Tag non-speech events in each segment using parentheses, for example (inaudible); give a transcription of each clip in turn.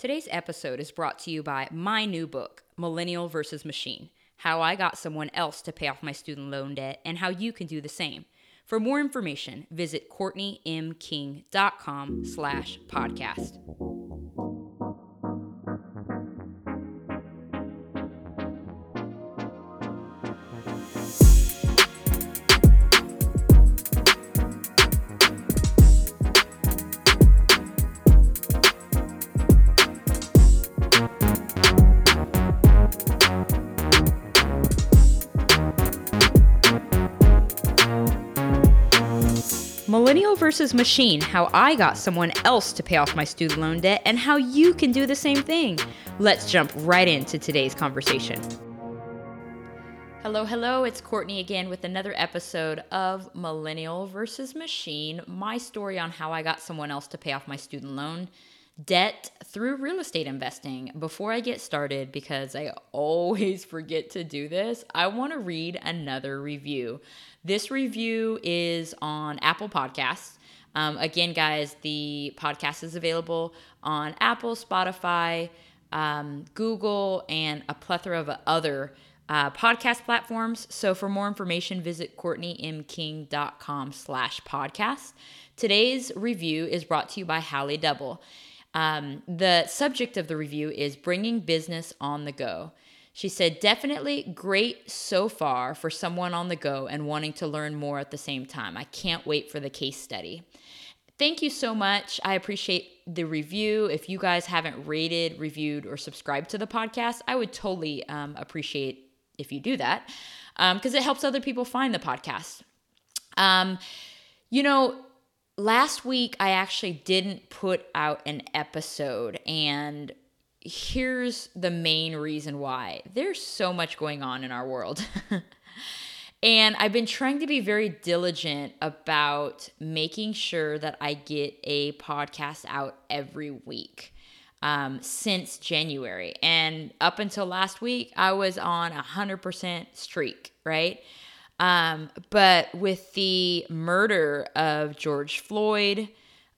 Today's episode is brought to you by my new book, Millennial versus Machine How I Got Someone Else to Pay Off My Student Loan Debt, and how you can do the same. For more information, visit CourtneyMKing.com slash podcast. Millennial versus Machine How I Got Someone Else to Pay Off My Student Loan Debt, and how you can do the same thing. Let's jump right into today's conversation. Hello, hello, it's Courtney again with another episode of Millennial versus Machine, my story on how I got someone else to pay off my student loan debt through real estate investing. Before I get started, because I always (laughs) forget to do this, I want to read another review. This review is on Apple Podcasts. Um, again, guys, the podcast is available on Apple, Spotify, um, Google, and a plethora of other uh, podcast platforms. So for more information, visit CourtneyMKing.com slash podcast. Today's review is brought to you by Hallie Double. Um, the subject of the review is bringing business on the go. She said, definitely great so far for someone on the go and wanting to learn more at the same time. I can't wait for the case study. Thank you so much. I appreciate the review. If you guys haven't rated, reviewed, or subscribed to the podcast, I would totally um, appreciate if you do that because um, it helps other people find the podcast. Um, you know, last week I actually didn't put out an episode and here's the main reason why. There's so much going on in our world. (laughs) and I've been trying to be very diligent about making sure that I get a podcast out every week. Um, since January. And up until last week, I was on a 100% streak, right? Um, but with the murder of George Floyd,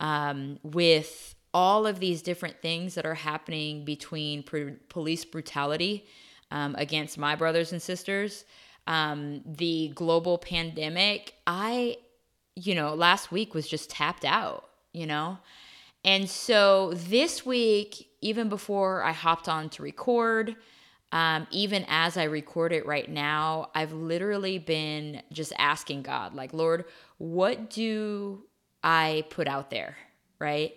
um, with all of these different things that are happening between pr- police brutality um, against my brothers and sisters, um, the global pandemic, I, you know, last week was just tapped out, you know? And so this week, even before I hopped on to record, um, even as I record it right now, I've literally been just asking God, like, Lord, what do I put out there? Right?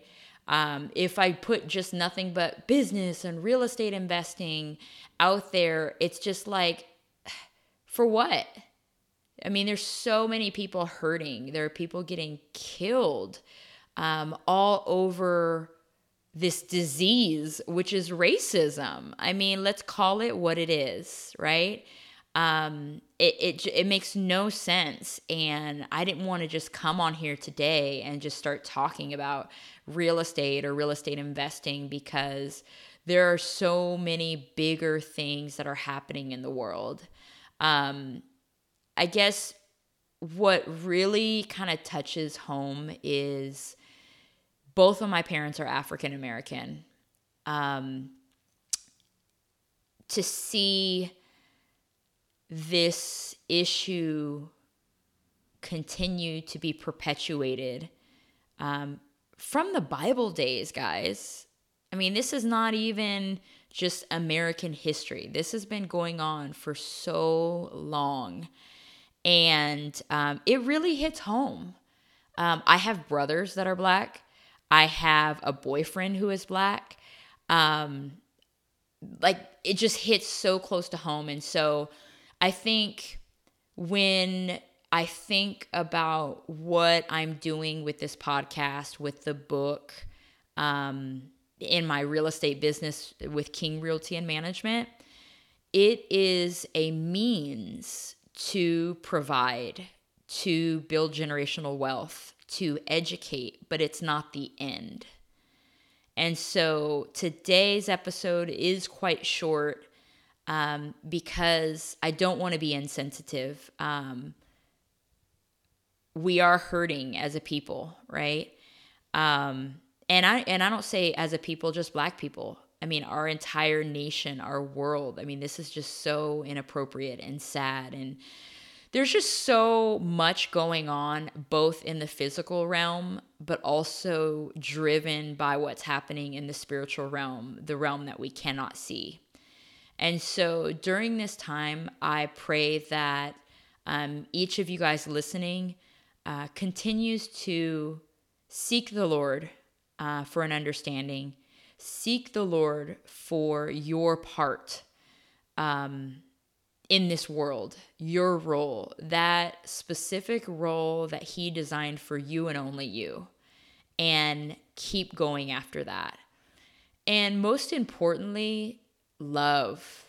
Um, if I put just nothing but business and real estate investing out there, it's just like, (sighs) for what? I mean, there's so many people hurting. There are people getting killed um, all over this disease, which is racism. I mean, let's call it what it is, right? Um, it, it, it makes no sense. And I didn't want to just come on here today and just start talking about real estate or real estate investing because there are so many bigger things that are happening in the world. Um, I guess what really kind of touches home is both of my parents are African American. Um, to see this issue continue to be perpetuated um, from the Bible days, guys. I mean, this is not even just American history. This has been going on for so long. And um, it really hits home. Um, I have brothers that are black. I have a boyfriend who is black. Um, like it just hits so close to home. And so I think when I think about what I'm doing with this podcast, with the book, um, in my real estate business with King Realty and Management, it is a means to provide, to build generational wealth, to educate, but it's not the end. And so today's episode is quite short um, because I don't want to be insensitive. Um, we are hurting as a people, right? Um, and I and I don't say as a people just black people. I mean our entire nation, our world. I mean this is just so inappropriate and sad and there's just so much going on both in the physical realm but also driven by what's happening in the spiritual realm, the realm that we cannot see. And so during this time, I pray that um, each of you guys listening uh, continues to seek the Lord uh, for an understanding, seek the Lord for your part um, in this world, your role, that specific role that He designed for you and only you, and keep going after that. And most importantly, love.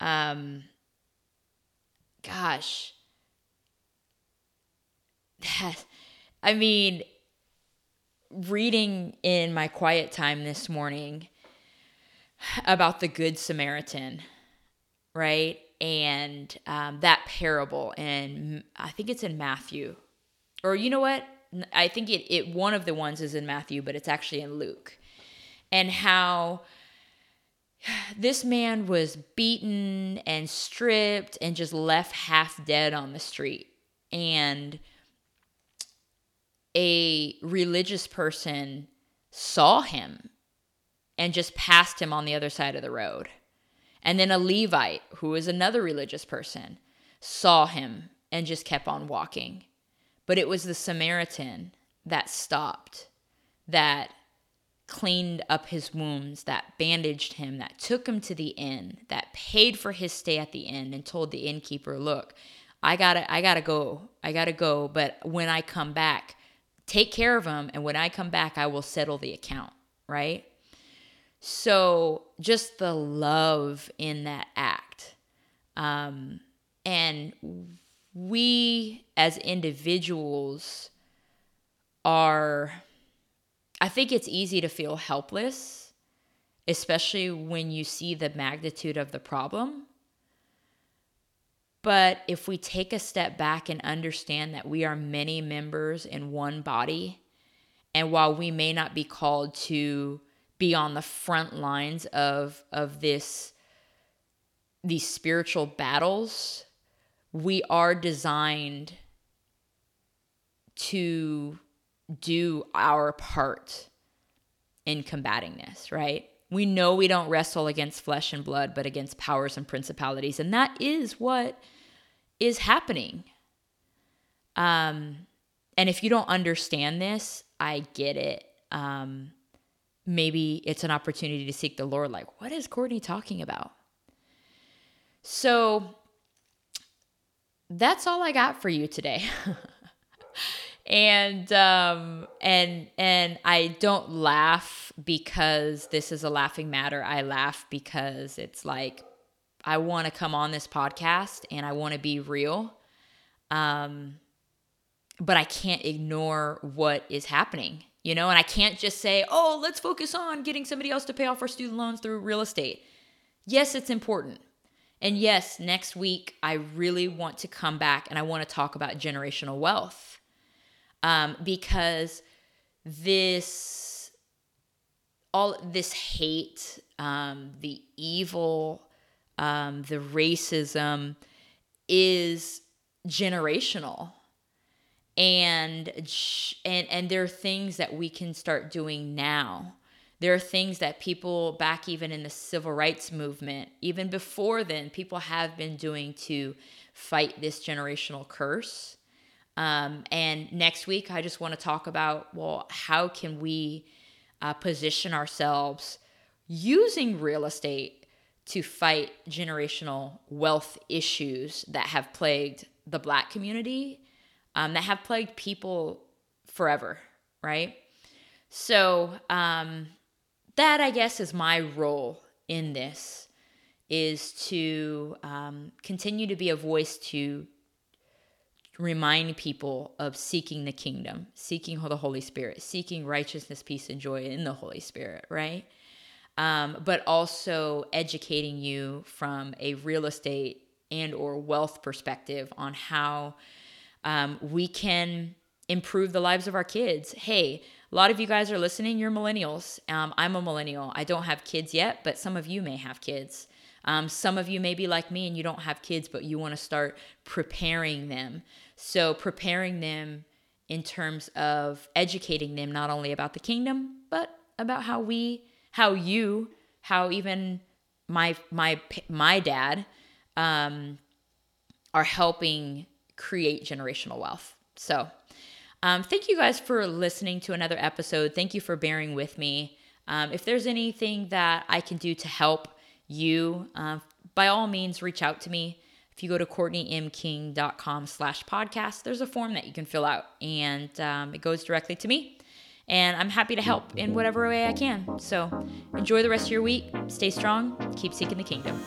Um, gosh, that, (laughs) I mean, reading in my quiet time this morning about the Good Samaritan, right? And um, that parable, and I think it's in Matthew, or you know what? I think it, it one of the ones is in Matthew, but it's actually in Luke, and how (sighs) this man was beaten and stripped and just left half dead on the street. And a religious person saw him and just passed him on the other side of the road. And then a Levite, who is another religious person, saw him and just kept on walking. But it was the Samaritan that stopped, that cleaned up his wounds, that bandaged him, that took him to the inn, that paid for his stay at the inn and told the innkeeper, "Look, I got to I got to go. I got to go, but when I come back, take care of him and when I come back, I will settle the account," right? So, just the love in that act. Um and we as individuals are I think it's easy to feel helpless, especially when you see the magnitude of the problem. But if we take a step back and understand that we are many members in one body, and while we may not be called to be on the front lines of, of this these spiritual battles, we are designed to do our part in combating this, right? We know we don't wrestle against flesh and blood, but against powers and principalities. And that is what is happening. Um, and if you don't understand this, I get it. Um, maybe it's an opportunity to seek the Lord. Like, what is Courtney talking about? So that's all I got for you today. (laughs) and um and and I don't laugh because this is a laughing matter. I laugh because it's like I want to come on this podcast and I want to be real. Um but I can't ignore what is happening, you know, and I can't just say, "Oh, let's focus on getting somebody else to pay off our student loans through real estate." Yes, it's important. And yes, next week I really want to come back and I want to talk about generational wealth um, because this all this hate, um, the evil, um, the racism is generational and and and there are things that we can start doing now. There are things that people back even in the civil rights movement even before then people have been doing to fight this generational curse. Um, and next week, I just want to talk about well, how can we uh, position ourselves using real estate to fight generational wealth issues that have plagued the black community, um, that have plagued people forever, right? So, um, that I guess is my role in this is to um, continue to be a voice to remind people of seeking the kingdom, seeking the Holy Spirit, seeking righteousness, peace, and joy in the Holy Spirit, right? Um, but also educating you from a real estate and or wealth perspective on how um, we can improve the lives of our kids. Hey, a lot of you guys are listening, you're millennials. Um, I'm a millennial. I don't have kids yet, but some of you may have kids. Um, some of you may be like me and you don't have kids, but you want to start preparing them. So, preparing them in terms of educating them not only about the kingdom, but about how we, how you, how even my my my dad um, are helping create generational wealth. So, um, thank you guys for listening to another episode. Thank you for bearing with me. Um, if there's anything that I can do to help you, uh, by all means, reach out to me. If you go to courtneymking.com slash podcast, there's a form that you can fill out and um, it goes directly to me. And I'm happy to help in whatever way I can. So enjoy the rest of your week. Stay strong. Keep seeking the kingdom.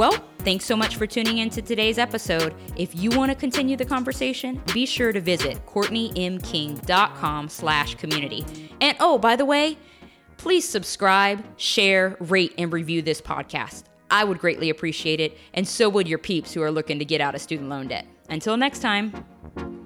Well, thanks so much for tuning in to today's episode. If you want to continue the conversation, be sure to visit CourtneyMKing.com slash community. And oh, by the way, please subscribe, share, rate, and review this podcast. I would greatly appreciate it, and so would your peeps who are looking to get out of student loan debt. Until next time.